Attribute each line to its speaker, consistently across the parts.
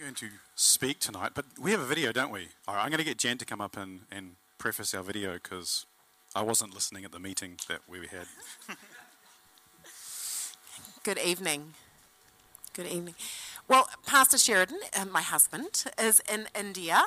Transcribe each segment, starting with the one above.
Speaker 1: going to speak tonight, but we have a video, don't we? All right, I'm going to get Jen to come up and, and preface our video because I wasn't listening at the meeting that we had.
Speaker 2: Good evening. Good evening. Well, Pastor Sheridan, uh, my husband, is in India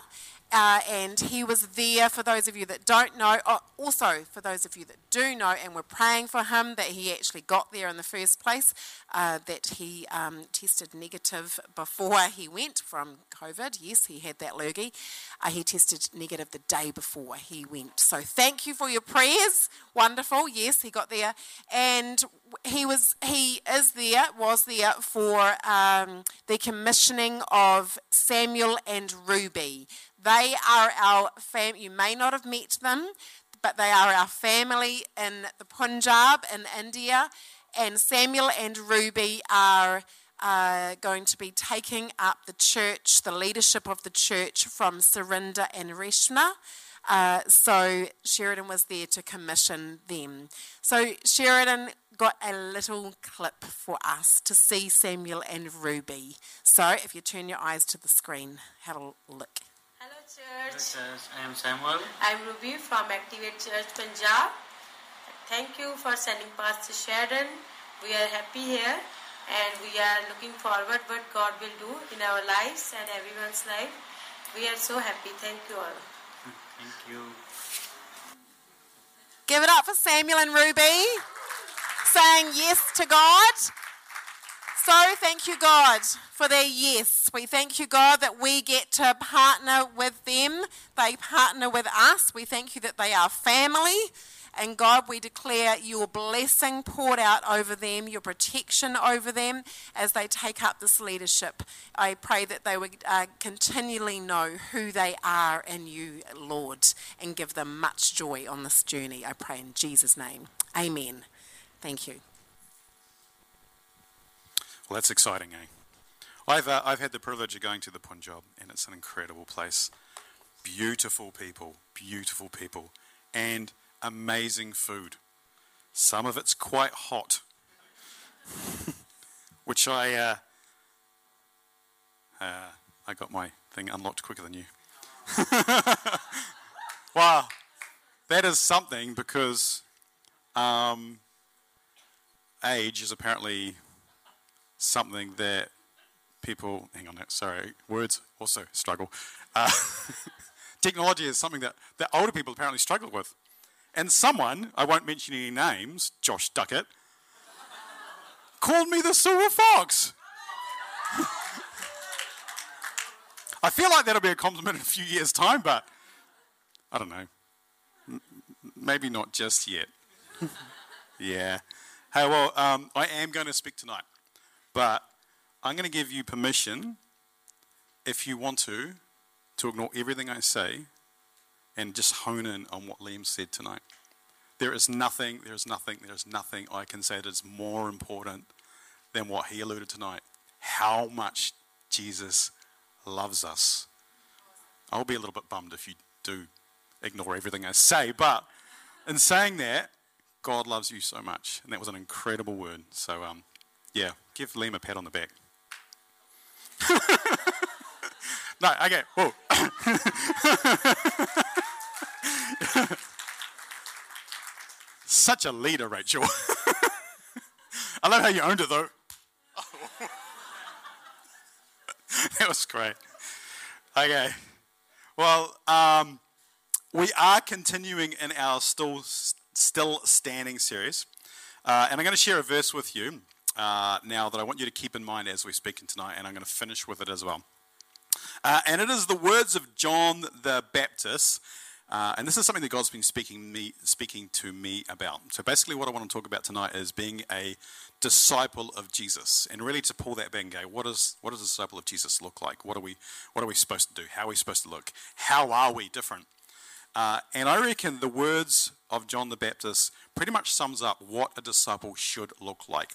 Speaker 2: uh, and he was there for those of you that don't know. Oh, also, for those of you that do know, and we're praying for him that he actually got there in the first place, uh, that he um, tested negative before he went from COVID. Yes, he had that lurgy. Uh, he tested negative the day before he went. So thank you for your prayers. Wonderful. Yes, he got there, and he was he is there was there for um, the commissioning of Samuel and Ruby. They are our fam. You may not have met them, but they are our family in the Punjab in India. And Samuel and Ruby are uh, going to be taking up the church, the leadership of the church from Surinder and Reshma. Uh, so Sheridan was there to commission them. So Sheridan got a little clip for us to see Samuel and Ruby. So if you turn your eyes to the screen, have a look.
Speaker 3: Church. I am Samuel.
Speaker 4: I'm Ruby from Activate Church Punjab. Thank you for sending Pastor Sheridan. We are happy here and we are looking forward what God will do in our lives and everyone's life. We are so happy. Thank you all.
Speaker 3: Thank you.
Speaker 2: Give it up for Samuel and Ruby saying yes to God. So thank you, God, for their yes. We thank you, God, that we get to partner with them. They partner with us. We thank you that they are family. And God, we declare your blessing poured out over them, your protection over them as they take up this leadership. I pray that they would uh, continually know who they are in you, Lord, and give them much joy on this journey. I pray in Jesus' name. Amen. Thank you.
Speaker 1: Well, that's exciting, eh? I've, uh, I've had the privilege of going to the Punjab, and it's an incredible place. Beautiful people, beautiful people, and amazing food. Some of it's quite hot, which I uh, uh, I got my thing unlocked quicker than you. wow, that is something because um, age is apparently something that people, hang on, sorry, words also struggle. Uh, technology is something that, that older people apparently struggle with. And someone, I won't mention any names, Josh Duckett, called me the silver fox. I feel like that'll be a compliment in a few years' time, but I don't know. M- maybe not just yet. yeah. Hey, well, um, I am going to speak tonight. But I'm going to give you permission, if you want to, to ignore everything I say and just hone in on what Liam said tonight. There is nothing, there is nothing, there is nothing I can say that is more important than what he alluded tonight. How much Jesus loves us. I'll be a little bit bummed if you do ignore everything I say, but in saying that, God loves you so much. And that was an incredible word. So, um, yeah, give Liam a pat on the back. no, okay, whoa. Such a leader, Rachel. I love how you owned it though. that was great. Okay. Well, um, we are continuing in our still, still standing series. Uh, and I'm going to share a verse with you uh, now that I want you to keep in mind as we're speaking tonight, and I'm going to finish with it as well. Uh, and it is the words of John the Baptist. Uh, and this is something that God's been speaking me speaking to me about. So basically, what I want to talk about tonight is being a disciple of Jesus, and really to pull that go, what is what does a disciple of Jesus look like? What are we what are we supposed to do? How are we supposed to look? How are we different? Uh, and I reckon the words of John the Baptist pretty much sums up what a disciple should look like.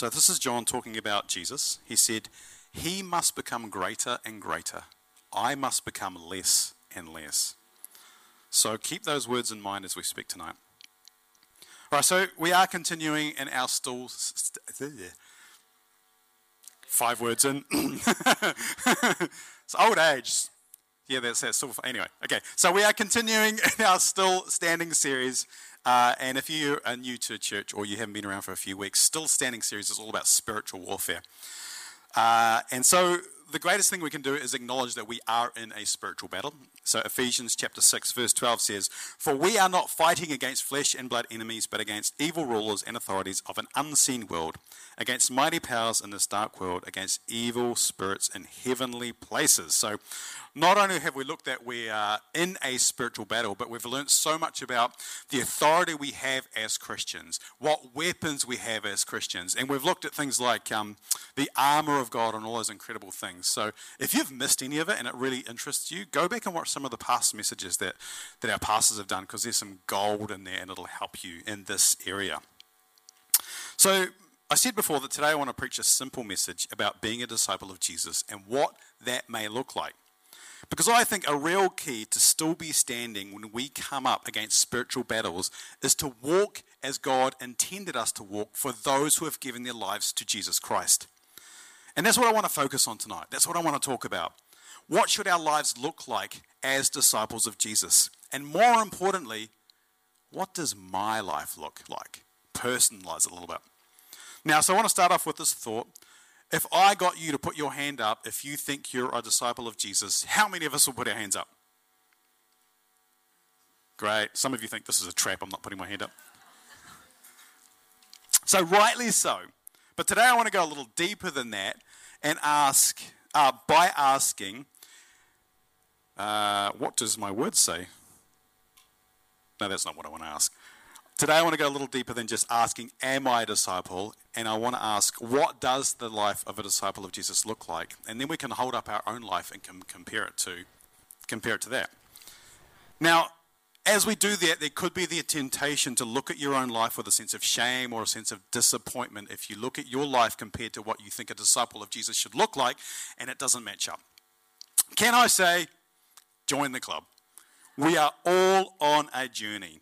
Speaker 1: So this is John talking about Jesus. He said, He must become greater and greater. I must become less and less. So keep those words in mind as we speak tonight. All right, so we are continuing in our still. St- five words in. it's old age. Yeah, that's that. Still, anyway, okay. So we are continuing in our still standing series. Uh, and if you are new to church or you haven't been around for a few weeks, still standing series is all about spiritual warfare. Uh, and so the greatest thing we can do is acknowledge that we are in a spiritual battle. So Ephesians chapter 6 verse 12 says, "For we are not fighting against flesh and blood enemies, but against evil rulers and authorities of an unseen world, against mighty powers in this dark world, against evil spirits in heavenly places." So not only have we looked at we are in a spiritual battle, but we've learned so much about the authority we have as Christians, what weapons we have as Christians, and we've looked at things like um, the armor of God and all those incredible things. So if you've missed any of it and it really interests you, go back and watch some of the past messages that, that our pastors have done because there's some gold in there and it'll help you in this area. So I said before that today I want to preach a simple message about being a disciple of Jesus and what that may look like. Because I think a real key to still be standing when we come up against spiritual battles is to walk as God intended us to walk for those who have given their lives to Jesus Christ. And that's what I want to focus on tonight. That's what I want to talk about. What should our lives look like as disciples of Jesus? And more importantly, what does my life look like? Personalize it a little bit. Now, so I want to start off with this thought if I got you to put your hand up if you think you're a disciple of Jesus, how many of us will put our hands up? Great. Some of you think this is a trap. I'm not putting my hand up. So, rightly so. But today I want to go a little deeper than that and ask, uh, by asking, uh, what does my word say? No, that's not what I want to ask. Today, I want to go a little deeper than just asking, Am I a disciple? And I want to ask, What does the life of a disciple of Jesus look like? And then we can hold up our own life and com- compare it to compare it to that. Now, as we do that, there could be the temptation to look at your own life with a sense of shame or a sense of disappointment if you look at your life compared to what you think a disciple of Jesus should look like and it doesn't match up. Can I say, join the club? We are all on a journey.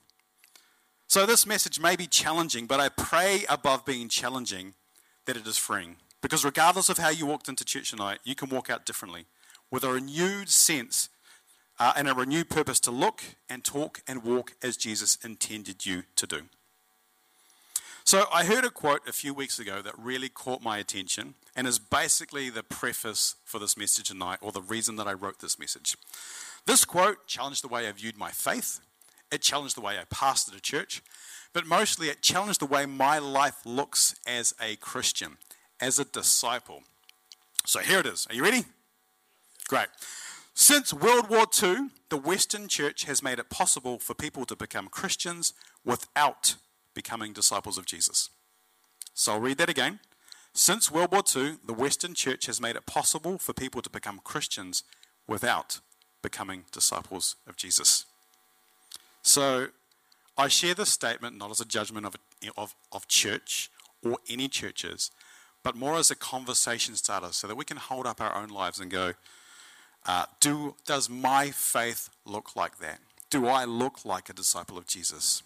Speaker 1: So, this message may be challenging, but I pray above being challenging that it is freeing. Because regardless of how you walked into church tonight, you can walk out differently with a renewed sense uh, and a renewed purpose to look and talk and walk as Jesus intended you to do. So, I heard a quote a few weeks ago that really caught my attention and is basically the preface for this message tonight, or the reason that I wrote this message. This quote challenged the way I viewed my faith it challenged the way I pastored a church, but mostly it challenged the way my life looks as a Christian, as a disciple. So here it is. Are you ready? Great. Since World War II, the Western Church has made it possible for people to become Christians without becoming disciples of Jesus. So I'll read that again. Since World War II, the Western Church has made it possible for people to become Christians without becoming disciples of Jesus. So I share this statement not as a judgment of, of, of church or any churches, but more as a conversation starter so that we can hold up our own lives and go, uh, do, does my faith look like that? Do I look like a disciple of Jesus?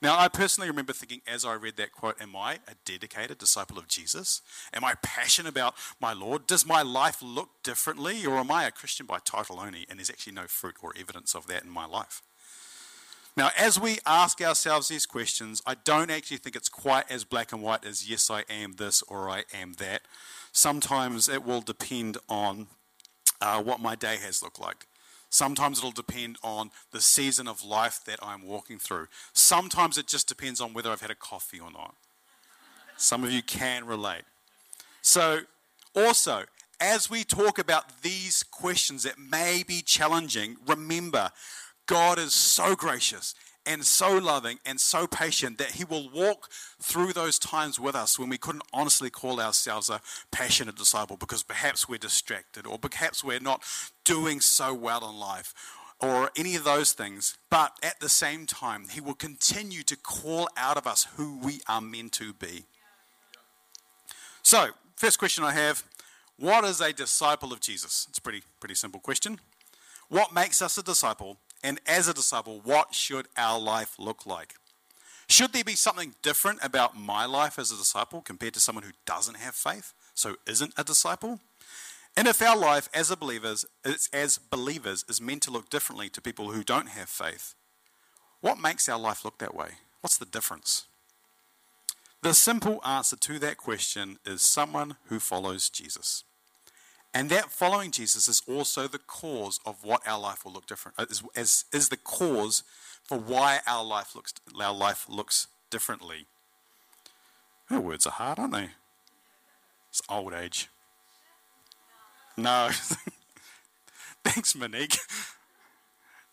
Speaker 1: Now, I personally remember thinking as I read that quote, Am I a dedicated disciple of Jesus? Am I passionate about my Lord? Does my life look differently? Or am I a Christian by title only and there's actually no fruit or evidence of that in my life? Now, as we ask ourselves these questions, I don't actually think it's quite as black and white as yes, I am this or I am that. Sometimes it will depend on uh, what my day has looked like. Sometimes it'll depend on the season of life that I'm walking through. Sometimes it just depends on whether I've had a coffee or not. Some of you can relate. So, also, as we talk about these questions that may be challenging, remember God is so gracious and so loving and so patient that He will walk through those times with us when we couldn't honestly call ourselves a passionate disciple because perhaps we're distracted or perhaps we're not doing so well in life or any of those things. But at the same time, He will continue to call out of us who we are meant to be. So, first question I have what is a disciple of Jesus? It's a pretty, pretty simple question. What makes us a disciple? And as a disciple, what should our life look like? Should there be something different about my life as a disciple compared to someone who doesn't have faith, so isn't a disciple? And if our life as believers, as believers is meant to look differently to people who don't have faith, what makes our life look that way? What's the difference? The simple answer to that question is someone who follows Jesus. And that following Jesus is also the cause of what our life will look different, uh, is, is, is the cause for why our life looks, our life looks differently. Her words are hard, aren't they? It's old age. No. Thanks, Monique.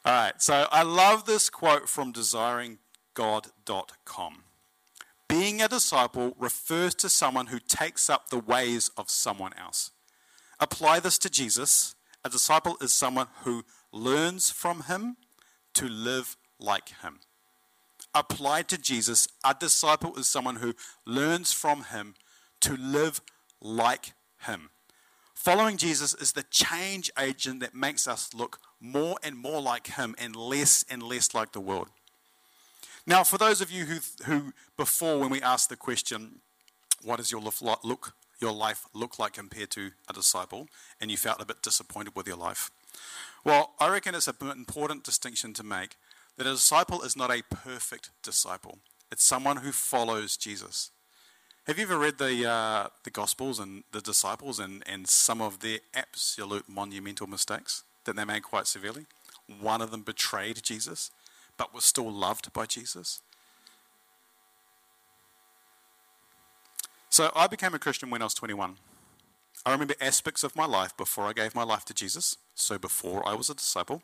Speaker 1: All right, so I love this quote from desiringgod.com. Being a disciple refers to someone who takes up the ways of someone else. Apply this to Jesus. A disciple is someone who learns from him to live like him. Applied to Jesus, a disciple is someone who learns from him to live like him. Following Jesus is the change agent that makes us look more and more like him and less and less like the world. Now, for those of you who, who before when we asked the question, what does your look, your life look like compared to a disciple, and you felt a bit disappointed with your life? Well, I reckon it's an important distinction to make that a disciple is not a perfect disciple. It's someone who follows Jesus. Have you ever read the, uh, the Gospels and the disciples and, and some of their absolute monumental mistakes that they made quite severely? One of them betrayed Jesus but was still loved by Jesus. So I became a Christian when I was 21. I remember aspects of my life before I gave my life to Jesus, so before I was a disciple.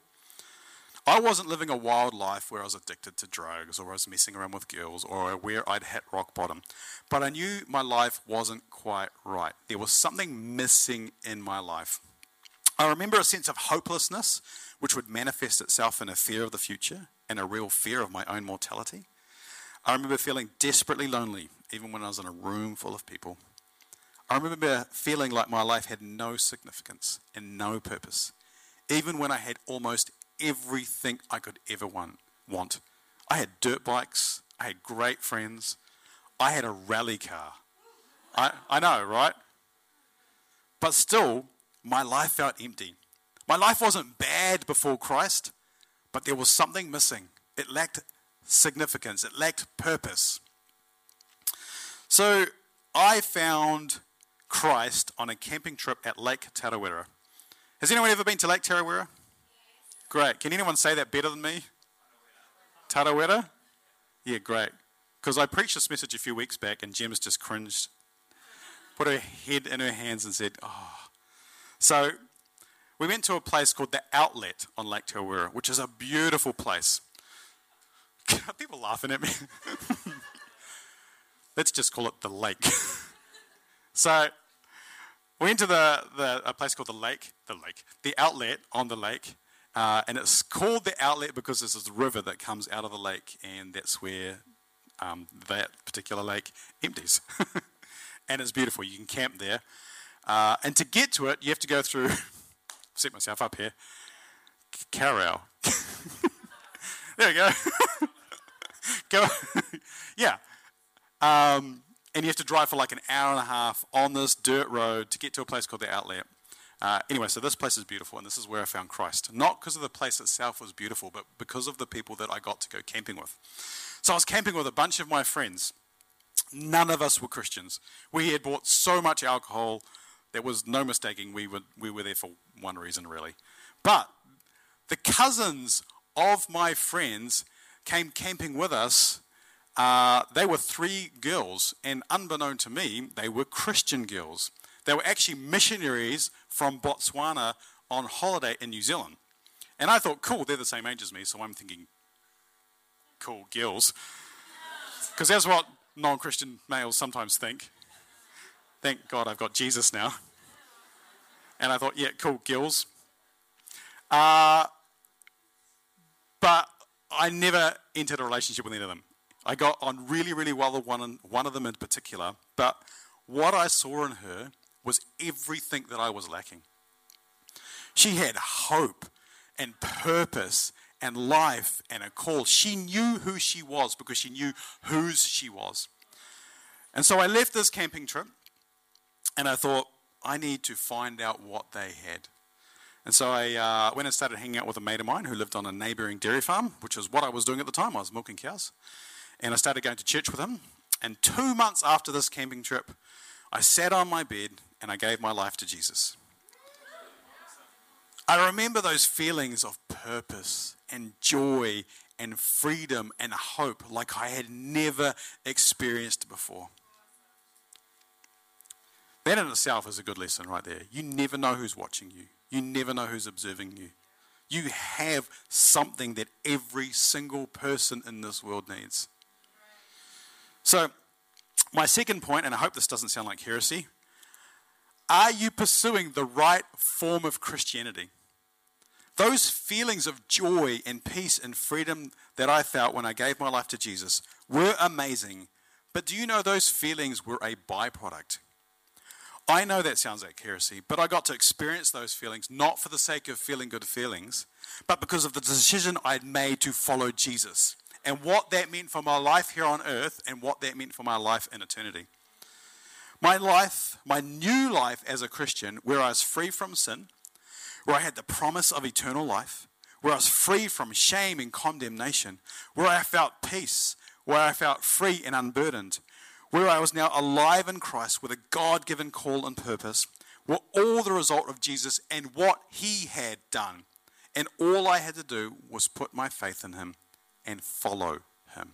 Speaker 1: I wasn't living a wild life where I was addicted to drugs or I was messing around with girls or where I'd hit rock bottom. But I knew my life wasn't quite right. There was something missing in my life. I remember a sense of hopelessness, which would manifest itself in a fear of the future and a real fear of my own mortality. I remember feeling desperately lonely, even when I was in a room full of people. I remember feeling like my life had no significance and no purpose, even when I had almost everything I could ever want. want. I had dirt bikes, I had great friends, I had a rally car. I, I know, right? But still, my life felt empty. My life wasn't bad before Christ, but there was something missing. It lacked significance, it lacked purpose. So I found Christ on a camping trip at Lake Tarawera. Has anyone ever been to Lake Tarawera? Great. Can anyone say that better than me? Tarawera? Yeah, great. Because I preached this message a few weeks back and Jem's just cringed, put her head in her hands and said, Oh. So we went to a place called the Outlet on Lake Tarawera, which is a beautiful place. People laughing at me. Let's just call it the lake. so we went to the, the a place called the lake, the lake, the outlet on the lake, uh, and it's called the outlet because there's this river that comes out of the lake, and that's where um, that particular lake empties. and it's beautiful. You can camp there, uh, and to get to it, you have to go through set myself up here. Carol. there we go. go. yeah. Um, and you have to drive for like an hour and a half on this dirt road to get to a place called the Outlet. Uh, anyway, so this place is beautiful, and this is where I found Christ. Not because of the place itself was beautiful, but because of the people that I got to go camping with. So I was camping with a bunch of my friends. None of us were Christians. We had bought so much alcohol, there was no mistaking we were, we were there for one reason, really. But the cousins of my friends came camping with us. Uh, they were three girls, and unbeknown to me, they were Christian girls. They were actually missionaries from Botswana on holiday in New Zealand. And I thought, cool, they're the same age as me, so I'm thinking, cool, girls. Because that's what non Christian males sometimes think. Thank God I've got Jesus now. And I thought, yeah, cool, gills. Uh, but I never entered a relationship with any of them. I got on really, really well with one, one of them in particular. But what I saw in her was everything that I was lacking. She had hope and purpose and life and a call. She knew who she was because she knew whose she was. And so I left this camping trip and I thought, I need to find out what they had. And so I uh, went and started hanging out with a mate of mine who lived on a neighbouring dairy farm, which was what I was doing at the time. I was milking cows. And I started going to church with him. And two months after this camping trip, I sat on my bed and I gave my life to Jesus. I remember those feelings of purpose and joy and freedom and hope like I had never experienced before. That in itself is a good lesson right there. You never know who's watching you, you never know who's observing you. You have something that every single person in this world needs. So, my second point, and I hope this doesn't sound like heresy are you pursuing the right form of Christianity? Those feelings of joy and peace and freedom that I felt when I gave my life to Jesus were amazing. But do you know those feelings were a byproduct? I know that sounds like heresy, but I got to experience those feelings not for the sake of feeling good feelings, but because of the decision I'd made to follow Jesus and what that meant for my life here on earth and what that meant for my life in eternity. My life, my new life as a Christian, where I was free from sin, where I had the promise of eternal life, where I was free from shame and condemnation, where I felt peace, where I felt free and unburdened, where I was now alive in Christ with a God given call and purpose, were all the result of Jesus and what he had done. And all I had to do was put my faith in him and follow him.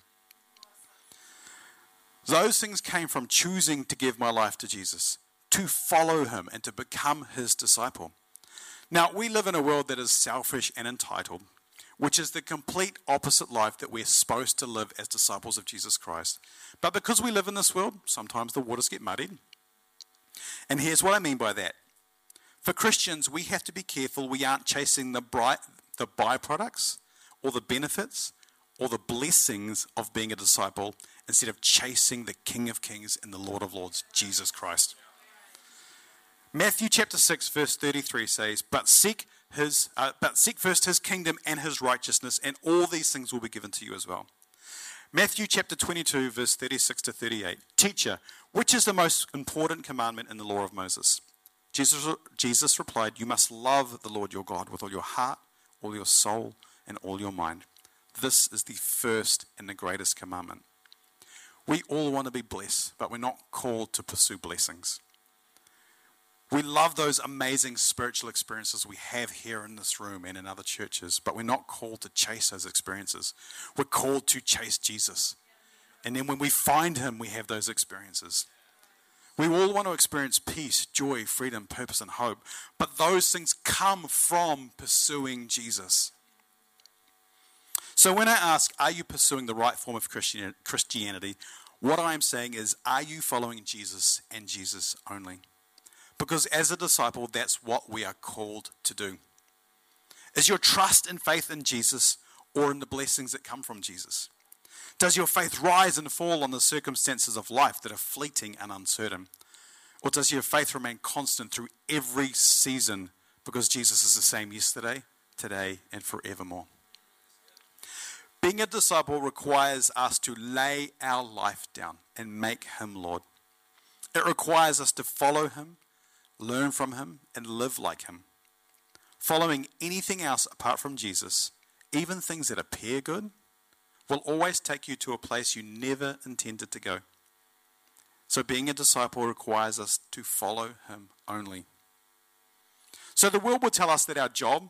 Speaker 1: Those things came from choosing to give my life to Jesus, to follow him, and to become his disciple. Now, we live in a world that is selfish and entitled, which is the complete opposite life that we're supposed to live as disciples of Jesus Christ. But because we live in this world, sometimes the waters get muddied. And here's what I mean by that. For Christians, we have to be careful we aren't chasing the, bright, the byproducts or the benefits or the blessings of being a disciple instead of chasing the King of Kings and the Lord of Lords, Jesus Christ. Matthew chapter 6 verse 33 says, "But seek his uh, but seek first his kingdom and his righteousness and all these things will be given to you as well." Matthew chapter 22 verse 36 to 38. Teacher, which is the most important commandment in the law of Moses? Jesus Jesus replied, "You must love the Lord your God with all your heart, all your soul, and all your mind." This is the first and the greatest commandment. We all want to be blessed, but we're not called to pursue blessings. We love those amazing spiritual experiences we have here in this room and in other churches, but we're not called to chase those experiences. We're called to chase Jesus. And then when we find Him, we have those experiences. We all want to experience peace, joy, freedom, purpose, and hope, but those things come from pursuing Jesus. So when I ask, are you pursuing the right form of Christianity? What I'm saying is, are you following Jesus and Jesus only? Because as a disciple, that's what we are called to do. Is your trust and faith in Jesus or in the blessings that come from Jesus? Does your faith rise and fall on the circumstances of life that are fleeting and uncertain? Or does your faith remain constant through every season because Jesus is the same yesterday, today, and forevermore? Being a disciple requires us to lay our life down and make Him Lord. It requires us to follow Him, learn from Him, and live like Him. Following anything else apart from Jesus, even things that appear good, will always take you to a place you never intended to go. So, being a disciple requires us to follow Him only. So, the world will tell us that our job,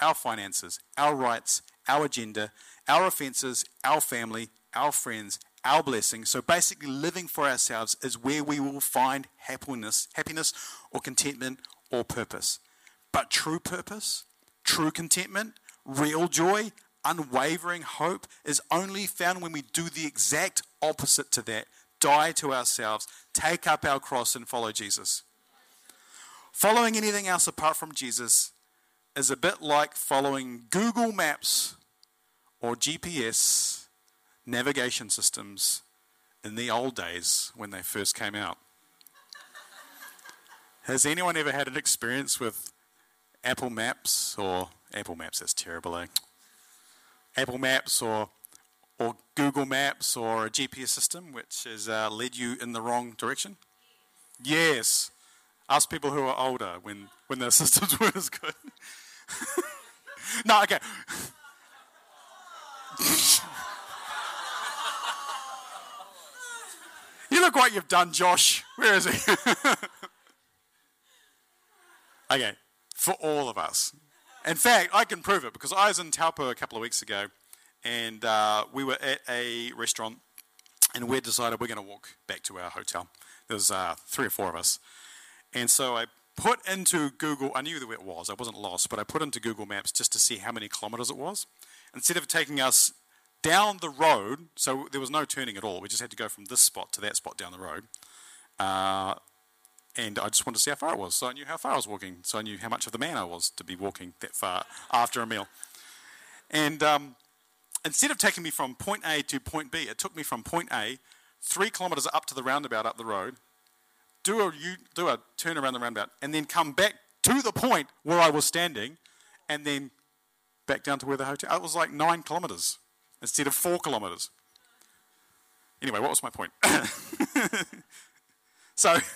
Speaker 1: our finances, our rights, our agenda, our offenses, our family, our friends, our blessings. So basically, living for ourselves is where we will find happiness, happiness or contentment or purpose. But true purpose, true contentment, real joy, unwavering hope is only found when we do the exact opposite to that die to ourselves, take up our cross, and follow Jesus. Following anything else apart from Jesus is a bit like following Google Maps or GPS navigation systems in the old days when they first came out. Has anyone ever had an experience with Apple Maps or Apple Maps? That's terrible, eh? Apple Maps or or Google Maps or a GPS system which has uh, led you in the wrong direction? Yes. Ask people who are older when, when their systems weren't as good. no, okay. you look what you've done, Josh. Where is he? okay, for all of us. In fact, I can prove it because I was in Taupo a couple of weeks ago and uh, we were at a restaurant and we decided we're going to walk back to our hotel. There was uh, three or four of us. And so I put into Google, I knew where it was, I wasn't lost, but I put into Google Maps just to see how many kilometers it was. Instead of taking us down the road, so there was no turning at all, we just had to go from this spot to that spot down the road. Uh, and I just wanted to see how far it was. So I knew how far I was walking. So I knew how much of the man I was to be walking that far after a meal. And um, instead of taking me from point A to point B, it took me from point A, three kilometres up to the roundabout up the road, do a, do a turn around the roundabout, and then come back to the point where I was standing, and then back down to where the hotel. It was like nine kilometres instead of four kilometres. Anyway, what was my point? so.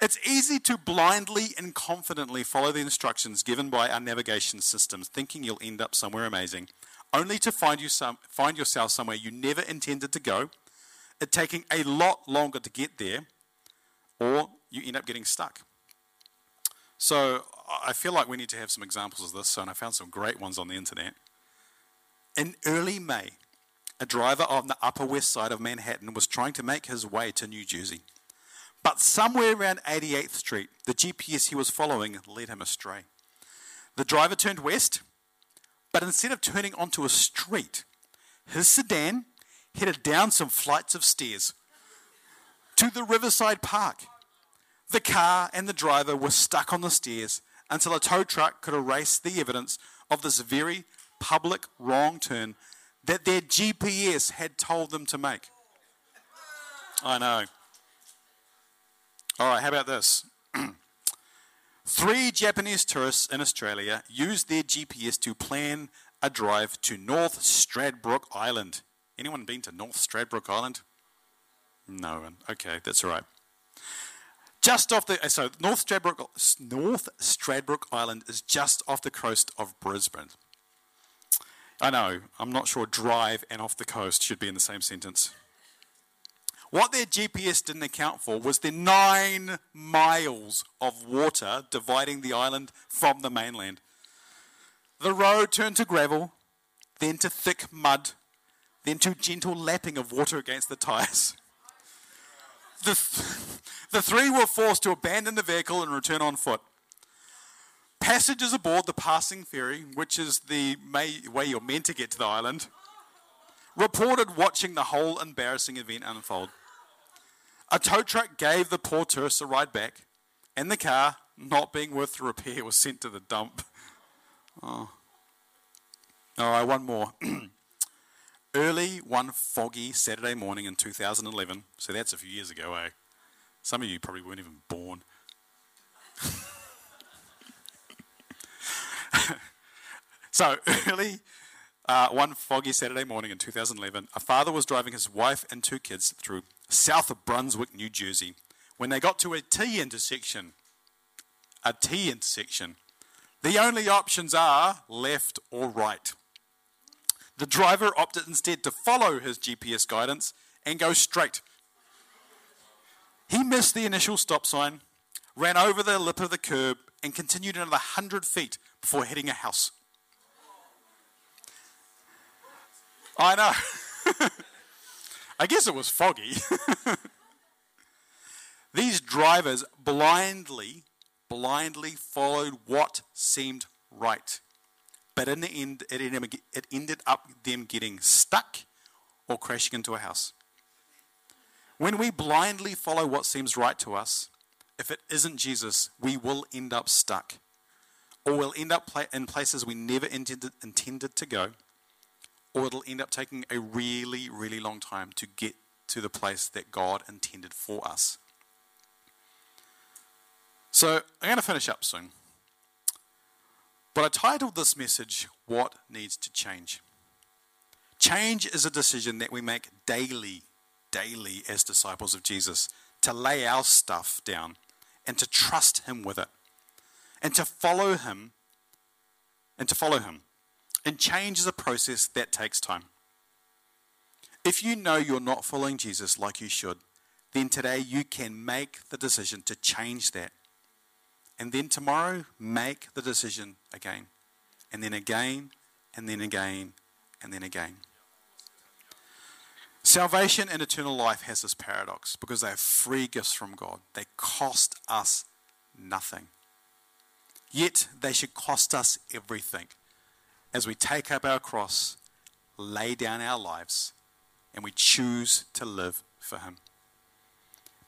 Speaker 1: It's easy to blindly and confidently follow the instructions given by our navigation systems, thinking you'll end up somewhere amazing, only to find, you some, find yourself somewhere you never intended to go, it taking a lot longer to get there, or you end up getting stuck. So I feel like we need to have some examples of this, and I found some great ones on the internet. In early May, a driver on the Upper West Side of Manhattan was trying to make his way to New Jersey. But somewhere around 88th Street, the GPS he was following led him astray. The driver turned west, but instead of turning onto a street, his sedan headed down some flights of stairs to the Riverside Park. The car and the driver were stuck on the stairs until a tow truck could erase the evidence of this very public wrong turn that their GPS had told them to make. I know. All right, how about this? Three Japanese tourists in Australia used their GPS to plan a drive to North Stradbroke Island. Anyone been to North Stradbroke Island? No one. Okay, that's all right. Just off the uh, so North Stradbroke North Stradbroke Island is just off the coast of Brisbane. I know. I'm not sure drive and off the coast should be in the same sentence. What their GPS didn't account for was the nine miles of water dividing the island from the mainland. The road turned to gravel, then to thick mud, then to gentle lapping of water against the tyres. The, th- the three were forced to abandon the vehicle and return on foot. Passengers aboard the passing ferry, which is the may- way you're meant to get to the island, reported watching the whole embarrassing event unfold. A tow truck gave the poor tourists a ride back, and the car, not being worth the repair, was sent to the dump. Oh. All right, one more. Early one foggy Saturday morning in 2011, so that's a few years ago, eh? Some of you probably weren't even born. so, early uh, one foggy Saturday morning in 2011, a father was driving his wife and two kids through south of Brunswick, New Jersey. When they got to a T intersection, a T intersection, the only options are left or right. The driver opted instead to follow his GPS guidance and go straight. He missed the initial stop sign, ran over the lip of the curb, and continued another 100 feet before hitting a house. I know. I guess it was foggy. These drivers blindly, blindly followed what seemed right. But in the end, it ended up them getting stuck or crashing into a house. When we blindly follow what seems right to us, if it isn't Jesus, we will end up stuck. Or we'll end up in places we never intended, intended to go or it'll end up taking a really, really long time to get to the place that God intended for us. So I'm going to finish up soon. But I titled this message, What Needs to Change? Change is a decision that we make daily, daily as disciples of Jesus to lay our stuff down and to trust Him with it, and to follow Him, and to follow Him. And change is a process that takes time. If you know you're not following Jesus like you should, then today you can make the decision to change that. And then tomorrow, make the decision again. And then again, and then again, and then again. Salvation and eternal life has this paradox because they are free gifts from God. They cost us nothing. Yet they should cost us everything as we take up our cross, lay down our lives, and we choose to live for Him.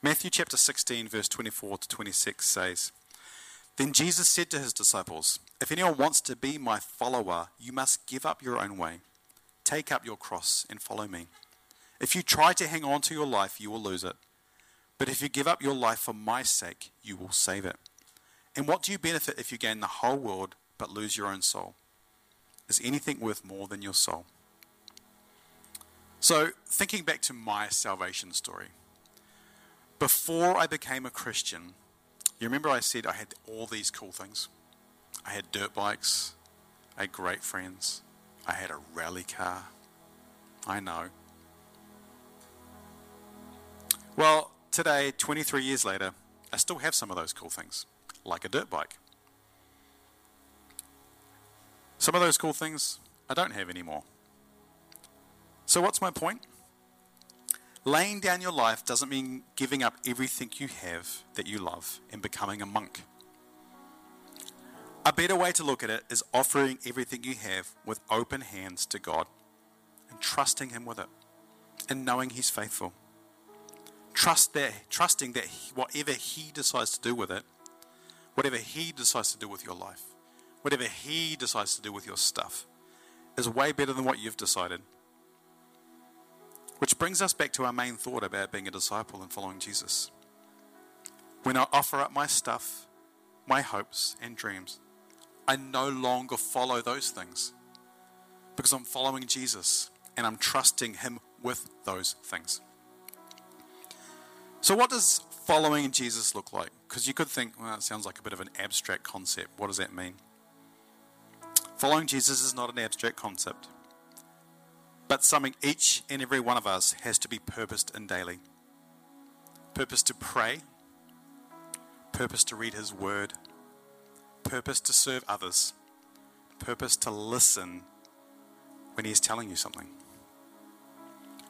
Speaker 1: Matthew chapter 16, verse 24 to 26 says, Then Jesus said to his disciples, If anyone wants to be my follower, you must give up your own way. Take up your cross and follow me. If you try to hang on to your life, you will lose it. But if you give up your life for my sake, you will save it. And what do you benefit if you gain the whole world but lose your own soul? Is anything worth more than your soul? So, thinking back to my salvation story, before I became a Christian, you remember I said I had all these cool things? I had dirt bikes, I had great friends, I had a rally car. I know. Well, today, 23 years later, I still have some of those cool things, like a dirt bike. Some of those cool things I don't have anymore. So, what's my point? Laying down your life doesn't mean giving up everything you have that you love and becoming a monk. A better way to look at it is offering everything you have with open hands to God and trusting Him with it and knowing He's faithful. Trust that, trusting that whatever He decides to do with it, whatever He decides to do with your life, whatever He decides to do with your stuff, is way better than what you've decided. Which brings us back to our main thought about being a disciple and following Jesus. When I offer up my stuff, my hopes and dreams, I no longer follow those things because I'm following Jesus and I'm trusting Him with those things. So, what does following Jesus look like? Because you could think, well, it sounds like a bit of an abstract concept. What does that mean? Following Jesus is not an abstract concept but something each and every one of us has to be purposed in daily. Purpose to pray, purpose to read His Word, purpose to serve others, purpose to listen when He is telling you something.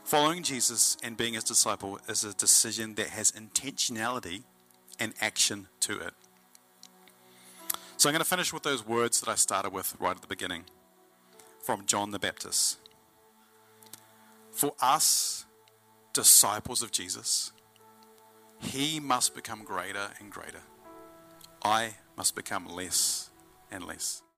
Speaker 1: Following Jesus and being His disciple is a decision that has intentionality and action to it. So I'm going to finish with those words that I started with right at the beginning from John the Baptist. For us, disciples of Jesus, he must become greater and greater. I must become less and less.